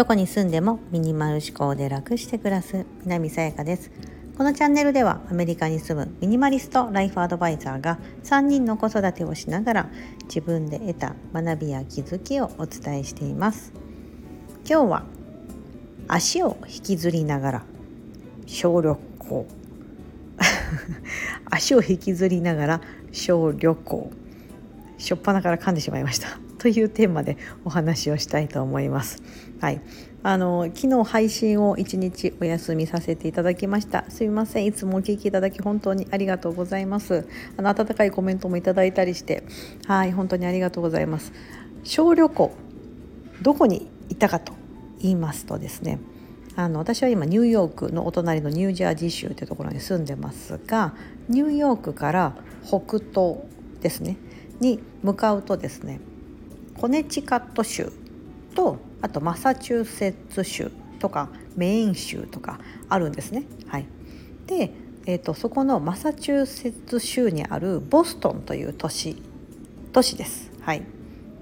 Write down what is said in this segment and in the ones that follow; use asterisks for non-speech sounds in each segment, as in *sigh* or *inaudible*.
どこに住んでもミニマル思考で楽して暮らす南さやかです。このチャンネルではアメリカに住むミニマリストライフアドバイザーが3人の子育てをしながら自分で得た学びや気づきをお伝えしています。今日は足を引きずりながら小旅行。*laughs* 足を引きずりながら小旅行。初っ端から噛んでしまいました *laughs* というテーマでお話をしたいと思います。はい、あの昨日配信を1日お休みさせていただきました。すみません。いつもお聞きいただき本当にありがとうございます。あの温かいコメントもいただいたりして、はい本当にありがとうございます。小旅行どこに行ったかと言いますとですね。あの私は今ニューヨークのお隣のニュージャージー州というところに住んでますがニューヨークから北東ですねに向かうとですねコネチカット州とあとマサチューセッツ州とかメイン州とかあるんですね。はい、で、えーと、そこのマサチューセッツ州にあるボストンという都市都市です。はい、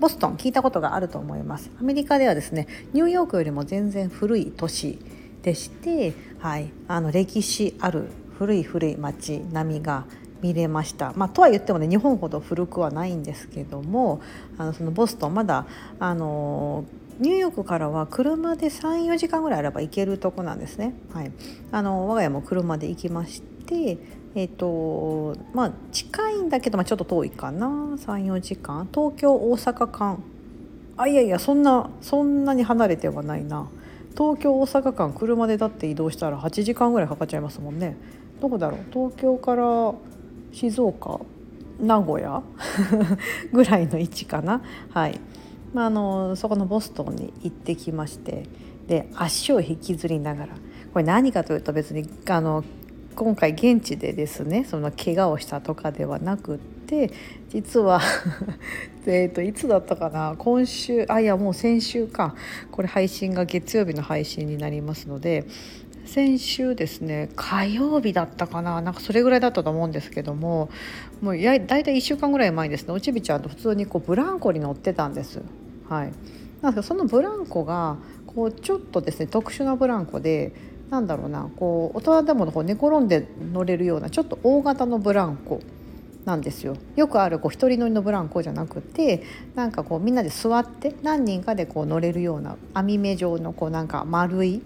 ボストン聞いたことがあると思います。アメリカではですねニューヨークよりも全然古い都市でして、はい、あの歴史ある古い古い町並みが見れました、まあ、とは言ってもね日本ほど古くはないんですけどもあのそのボストンまだあのニューヨークからは車で34時間ぐらいあれば行けるとこなんですね。はい、あの我が家も車で行きましてえーとまあ、近いんだけど、まあ、ちょっと遠いかな。34時間。東京大阪間。あいやいやそんなそんなに離れてはないな。東京大阪間車でだって移動したら8時間ぐらいかかっちゃいますもんね。どこだろう？東京から静岡名古屋 *laughs* ぐらいの位置かな。はい、まあ、あのそこのボストンに行ってきましてで足を引きずりながらこれ何かというと別にあの今回現地でですねその怪我をしたとかではなくって実は *laughs* えといつだったかな？今週あいやもう先週か。これ配信が月曜日の配信になりますので先週ですね火曜日だったかななんかそれぐらいだったと思うんですけどももうや大体1週間ぐらい前にですねおちびちゃんと普通にこうブランコに乗ってたんです。はい、なんですけどそのブランコがこうちょっとですね特殊なブランコでなんだろうなこう大人でもこう寝転んで乗れるようなちょっと大型のブランコなんですよよくあるこう一人乗りのブランコじゃなくてなんかこうみんなで座って何人かでこう乗れるような網目状のこうなんか丸い、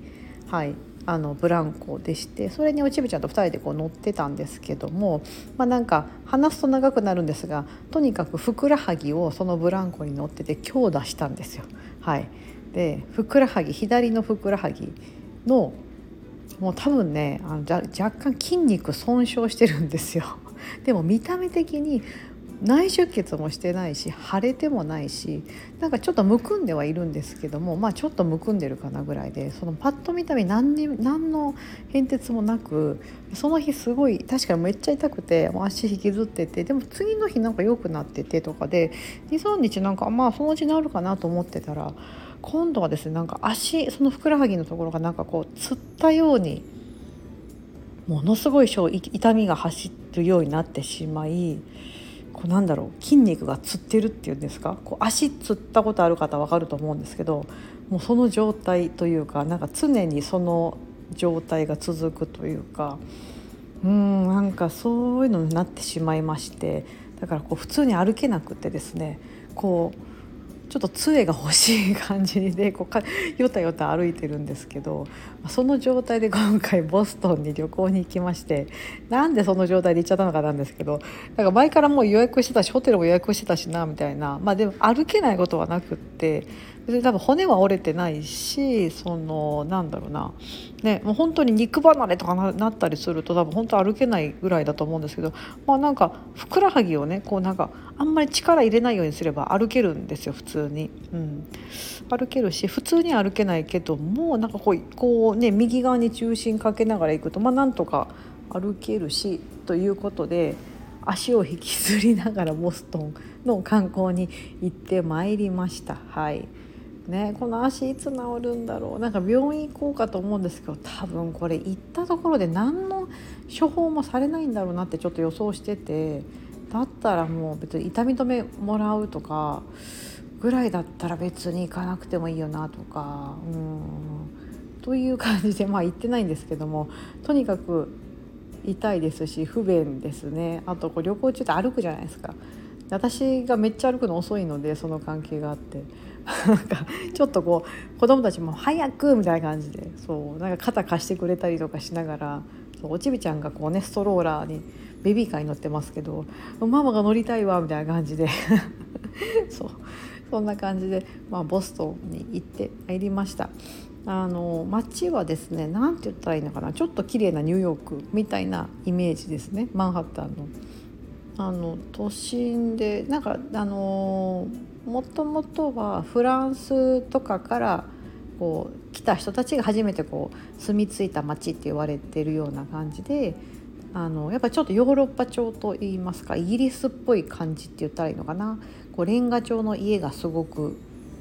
はい、あのブランコでしてそれにおちびちゃんと2人でこう乗ってたんですけども、まあ、なんか話すと長くなるんですがとにかくふくらはぎをそのブランコに乗ってて強打したんですよ。はい、でふくらはぎ左のふくらはぎのもう多分ねあの若干筋肉損傷してるんですよ。でも見た目的に内出血もしてないし腫れてもないしなんかちょっとむくんではいるんですけどもまあちょっとむくんでるかなぐらいでそのパッと見た目何に何の変哲もなくその日すごい確かにめっちゃ痛くて足引きずっててでも次の日なんか良くなっててとかで23日なんかまあそのうち治るかなと思ってたら今度はですねなんか足そのふくらはぎのところがなんかこうつったようにものすごい痛みが走るようになってしまいこうなんだろう筋肉がつってるっていうんですか？こう足つったことある方わかると思うんですけどもうその状態というかなんか常にその状態が続くというかうんなんかそういうのになってしまいましてだからこう普通に歩けなくてですねこうちょっと杖が欲しい感じでこうかよたよた歩いてるんですけどその状態で今回ボストンに旅行に行きましてなんでその状態で行っちゃったのかなんですけどなんか前からもう予約してたしホテルも予約してたしなみたいな。まあでも歩けないことはなくって別に多分骨は折れてないしそのなんだろうな。ねもう本当に肉離れとかなったりすると多分本当歩けないぐらいだと思うんですけどまあなんかふくらはぎをねこうなんかあんまり力入れないようにすれば歩けるんですよ普通に、うん、歩けるし普通には歩けないけどもなんかこうこうね右側に中心かけながら行くとまあなんとか歩けるしということで足を引きずりながらボストンの観光に行ってまいりました。はい。ね、この足いつ治るんだろう。なんか病院行こうかと思うんですけど多分これ行ったところで何の処方もされないんだろうなってちょっと予想しててだったらもう別に痛み止めもらうとかぐらいだったら別に行かなくてもいいよなとかうん。という感じでまあ行ってないんですけどもとにかく痛いですし不便ですね。あとこう旅行中って歩くじゃないですか。私がめっちゃ歩くの遅いのでその関係があって。なんかちょっとこう子供たちも「早く!」みたいな感じでそうなんか肩貸してくれたりとかしながらそうおちびちゃんがこうねストローラーにベビーカーに乗ってますけど「ママが乗りたいわ」みたいな感じで *laughs* そうそんな感じで、まあ、ボストンに行って入りました。あの街はですね何て言ったらいいのかなちょっと綺麗なニューヨークみたいなイメージですねマンハッタンの。あの都心でなんかあのもともとはフランスとかからこう来た人たちが初めてこう住み着いた町って言われてるような感じであのやっぱちょっとヨーロッパ調といいますかイギリスっぽい感じって言ったらいいのかな。こうレンガ調の家がすごく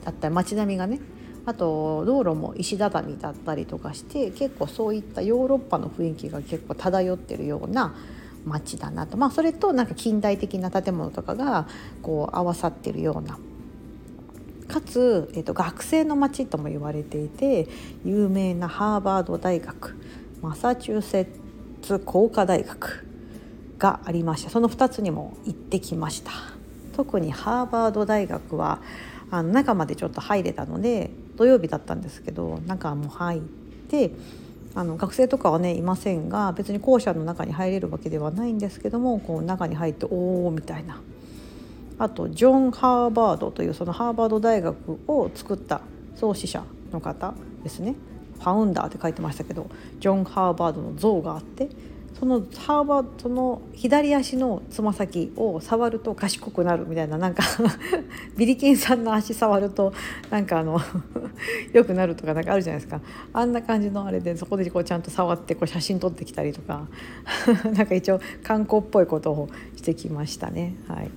あったり街並みがね。あと道路も石畳だったりとかして結構そういったヨーロッパの雰囲気が結構漂ってるような街だなと、まあ、それとなんか近代的な建物とかがこう合わさってるようなかつ、えー、と学生の街とも言われていて有名なハーバード大学マサチューセッツ工科大学がありましてその2つにも行ってきました。特にハーバード大学はあの中までちょっと入れたので土曜日だったんですけど中も入ってあの学生とかはねいませんが別に校舎の中に入れるわけではないんですけどもこう中に入っておおみたいなあとジョン・ハーバードというそのハーバード大学を作った創始者の方ですね。ファウンダーって書いてましたけどジョン・ハーバードの像があってそのハーバードの左足のつま先を触ると賢くなるみたいななんか *laughs* ビリケンさんの足触るとなんかあの *laughs* 良くなるとかなんかあるじゃないですか。あんな感じのあれでそこでこうちゃんと触ってこう写真撮ってきたりとか *laughs* なんか一応観光っぽいことをしてきましたね。はい。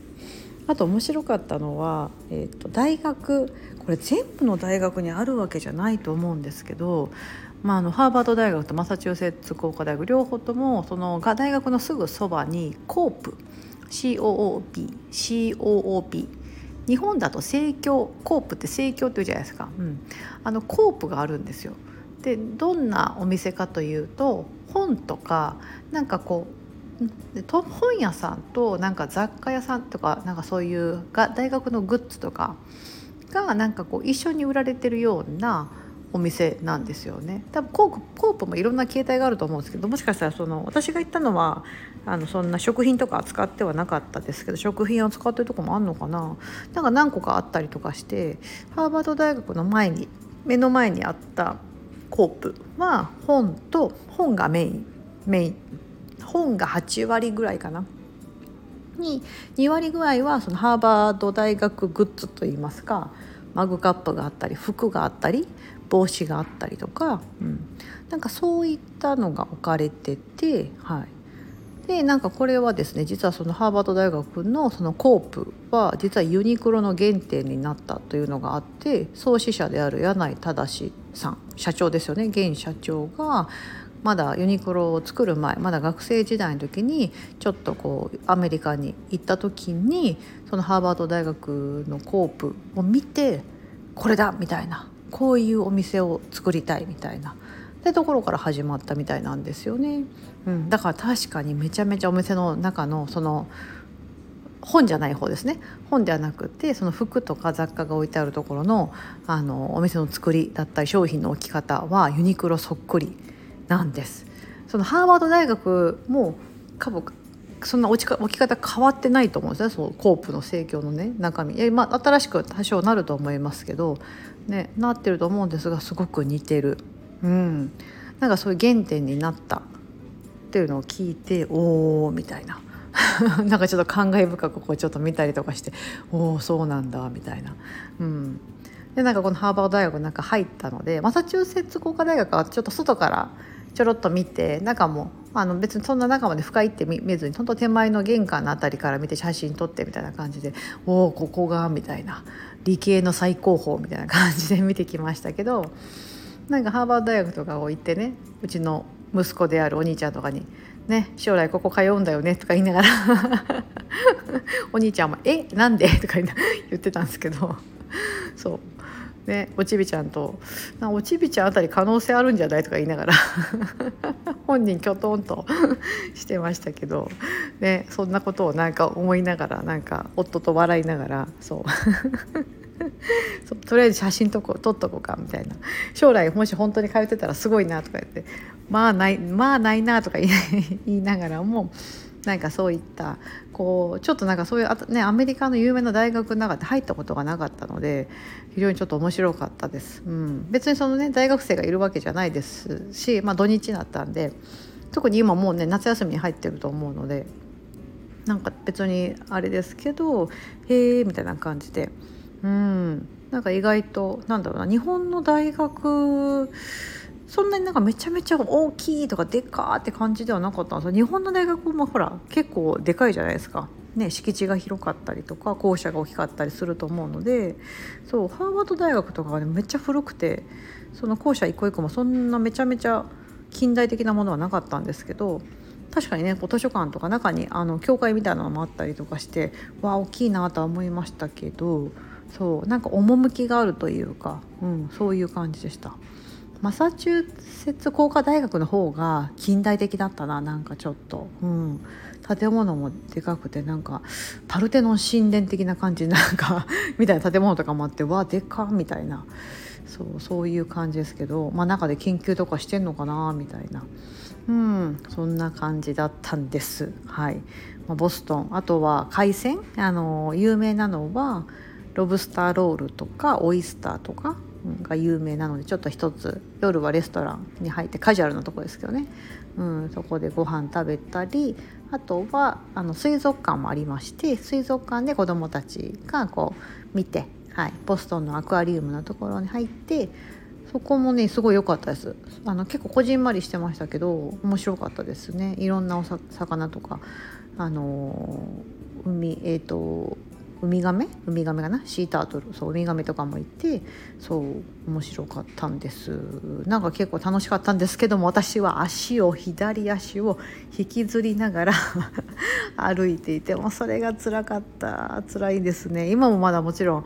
あと面白かったのは、えーと大学これ全部の大学にあるわけじゃないと思うんですけどまあ、あのハーバード大学とマサチューセッツ工科大学両方ともその大学のすぐそばにコープ COOP COOP 日本だと生協コープって生協っていうじゃないですか、うん、あのコープがあるんですよ。でどんなお店かというと本とかなんかこう本屋さんとなんか雑貨屋さんとかなんかそういうが大学のグッズとかがなんかこう一緒に売られてるようなお店なんですよね。多分コープコープもいろんな形態があると思うんですけどもしかしたらその私が行ったのはあのそんな食品とか扱ってはなかったですけど食品を使ってるとこもあるのかな。なんか何個かあったりとかしてハーバード大学の前に目の前にあったコープは本と本がメインメイン。本が8割ぐらいかな。に2割ぐらいはそのハーバード大学グッズといいますかマグカップがあったり服があったり帽子があったりとか、うん、なんかそういったのが置かれてて、はい、でなんかこれはですね実はそのハーバード大学のそのコープは実はユニクロの原点になったというのがあって創始者である柳井正さん社長ですよね。現社長がまだユニクロを作る前まだ学生時代の時にちょっとこうアメリカに行った時にそのハーバード大学のコープを見てこれだみたいなこういうお店を作りたいみたいな。ってところから始まったみたいなんですよね。うん、だから確かにめちゃめちゃお店の中のその本じゃない方ですね。本ではなくてその服とか雑貨が置いてあるところのあのお店の作りだったり商品の置き方はユニクロそっくり。なんです。そのハーバード大学もそんな置き置き方変わってないと思うんですね。そうコープの盛況のね中身。え、まあ、新しく多少なると思いますけど、ね、なってると思うんですがすごく似てる、うん、なんかそういう原点になったっていうのを聞いておおみたいな。*laughs* なんかちょっと感慨深くこうちょっと見たりとかしておおそうなんだみたいな。うん。でなんかこのハーバード大学なんか入ったのでマサチューセッツ工科大学はちょっと外からちょろっと見て中もあの別にそんな中まで深いって見ずに本当手前の玄関の辺りから見て写真撮ってみたいな感じで「おおここが」みたいな理系の最高峰みたいな感じで見てきましたけどなんかハーバード大学とかを行ってねうちの息子であるお兄ちゃんとかにね将来ここ通うんだよねとか言いながら *laughs* お兄ちゃんも「えなんで?」とか言ってたんですけどそうねおちびちゃんと「おちびちゃんあたり可能性あるんじゃない?」とか言いながら。*laughs* 本人きょとん *laughs* としてましたけど、ね、そんなことをなんか思いながらなんか夫と笑いながらそう *laughs* とりあえず写真とこ撮っとこうかみたいな。将来もし本当に通ってたらすごいなとか言ってまあないまあないなとか言いながらもなんかそういったこうちょっとなんかそういうあねアメリカの有名な大学の中で入ったことがなかったので非常にちょっと面白かったです、うん、別にそのね大学生がいるわけじゃないですし、まあ、土日だったんで特に今もうね夏休みに入ってると思うのでなんか別にあれですけどへえみたいな感じで。うん。なんか意外となんだろうな日本の大学そんなになんかめちゃめちゃ大きいとかでっかーって感じではなかったんです日本の大学もほら結構でかいじゃないですか。ね、敷地が広かったりとか校舎が大きかったりすると思うのでそうハーバード大学とかはねめっちゃ古くてその校舎一個一個もそんなめちゃめちゃ近代的なものはなかったんですけど確かにねこう図書館とか中にあの教会みたいなのもあったりとかしてわあ大きいなとは思いましたけどそうなんか趣があるというか、うん、そういう感じでした。マサチューセッツ工科大学の方が近代的だったななんかちょっと、うん、建物もでかくてなんかパルテノン神殿的な感じなんか *laughs* みたいな建物とかもあってわでかみたいな。そうそういう感じですけど、まあ、中で研究とかしてんのかなみたいな。うん、そんな感じだったんです。はい、まあ、ボストン、あとは海鮮、あの有名なのはロブスターロールとかオイスターとか。が有名なのでちょっと一つ夜はレストランに入ってカジュアルなとこですけどね、うん、そこでご飯食べたりあとはあの水族館もありまして水族館で子どもたちがこう見て、はい、ボストンのアクアリウムのところに入ってそこもねすごい良かったです。あの結構こじんまりしてましたけど面白かったですね。いろんなお魚とかあの海えっ、ー、とウミガメ？ウミガメかな？シータートル。そうウミガメとかもいてそう面白かったんです。なんか結構楽しかったんですけども私は足を左足を引きずりながら *laughs* 歩いていてもそれが辛かった。辛いですね。今もまだもちろん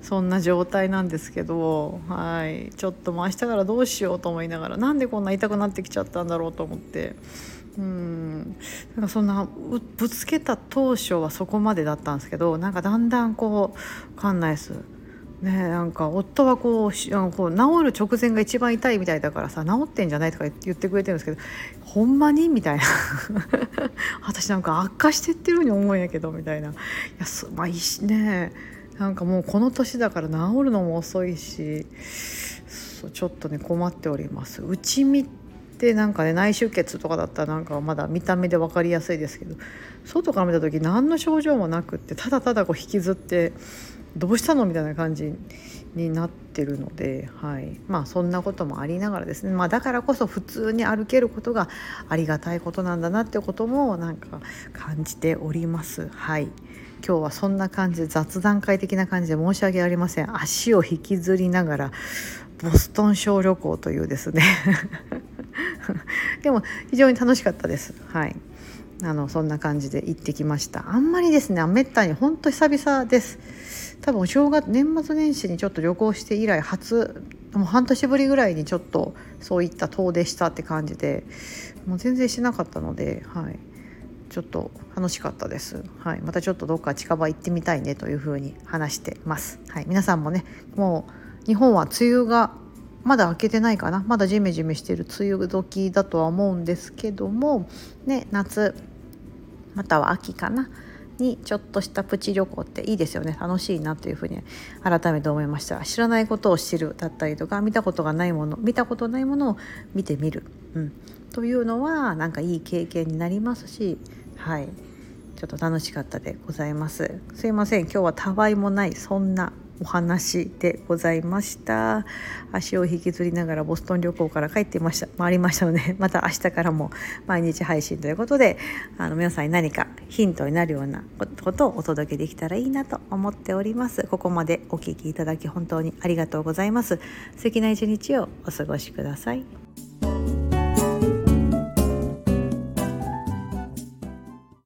そんな状態なんですけどはい。ちょっともう明日からどうしようと思いながらなんでこんな痛くなってきちゃったんだろうと思って。うん。なんかそんなぶつけた当初はそこまでだったんですけどなんかだんだんこう分かんないですねなんか夫はこうあこう治る直前が一番痛いみたいだからさ治ってんじゃないとか言ってくれてるんですけどほんまにみたいな。*laughs* 私なんか悪化してってるように思うんやけどみたいな。いやすまあいいしねなんかもうこの年だから治るのも遅いしそうちょっとね困っております。内見でなんかね内出血とかだったらなんかまだ見た目で分かりやすいですけど外から見た時何の症状もなくってただただこう引きずってどうしたのみたいな感じになってるので、はい、まあそんなこともありながらですね、まあ、だからこそ普通に歩けることがありがたいことなんだなってこともなんか感じております。はい。今日はそんな感じで雑談会的な感じで申し訳ありません。足を引きずりながらボストン小旅行というですね。*laughs* でも非常に楽しかったです。はい。あのそんな感じで行ってきました。あんまりですねめったに本当久々です。多分お正月年末年始にちょっと旅行して以来初もう半年ぶりぐらいにちょっとそういった遠出したって感じでもう全然しなかったのではい。ちょっと楽しかったです、はい、またちょっとどっか近場行ってみたいねというふうに話してます、はい、皆さんもねもう日本は梅雨がまだ明けてないかな。まだジメジメしてる梅雨時だとは思うんですけども。ね夏または秋かなにちょっとしたプチ旅行っていいですよね。楽しいなというふうに改めて思いました。知らないことを知るだったりとか見たことがないもの見たことないものを見てみる、うん、というのはなんかいい経験になりますしはい。ちょっと楽しかったでございます。すいません。今日はたわいもないそんなお話でございました。足を引きずりながらボストン旅行から帰っていました。回りましたので *laughs* また明日からも毎日配信ということであの皆さんに何かヒントになるようなことをお届けできたらいいなと思っております。ここまでお聴きいただき本当にありがとうございます。素敵な一日をお過ごしください。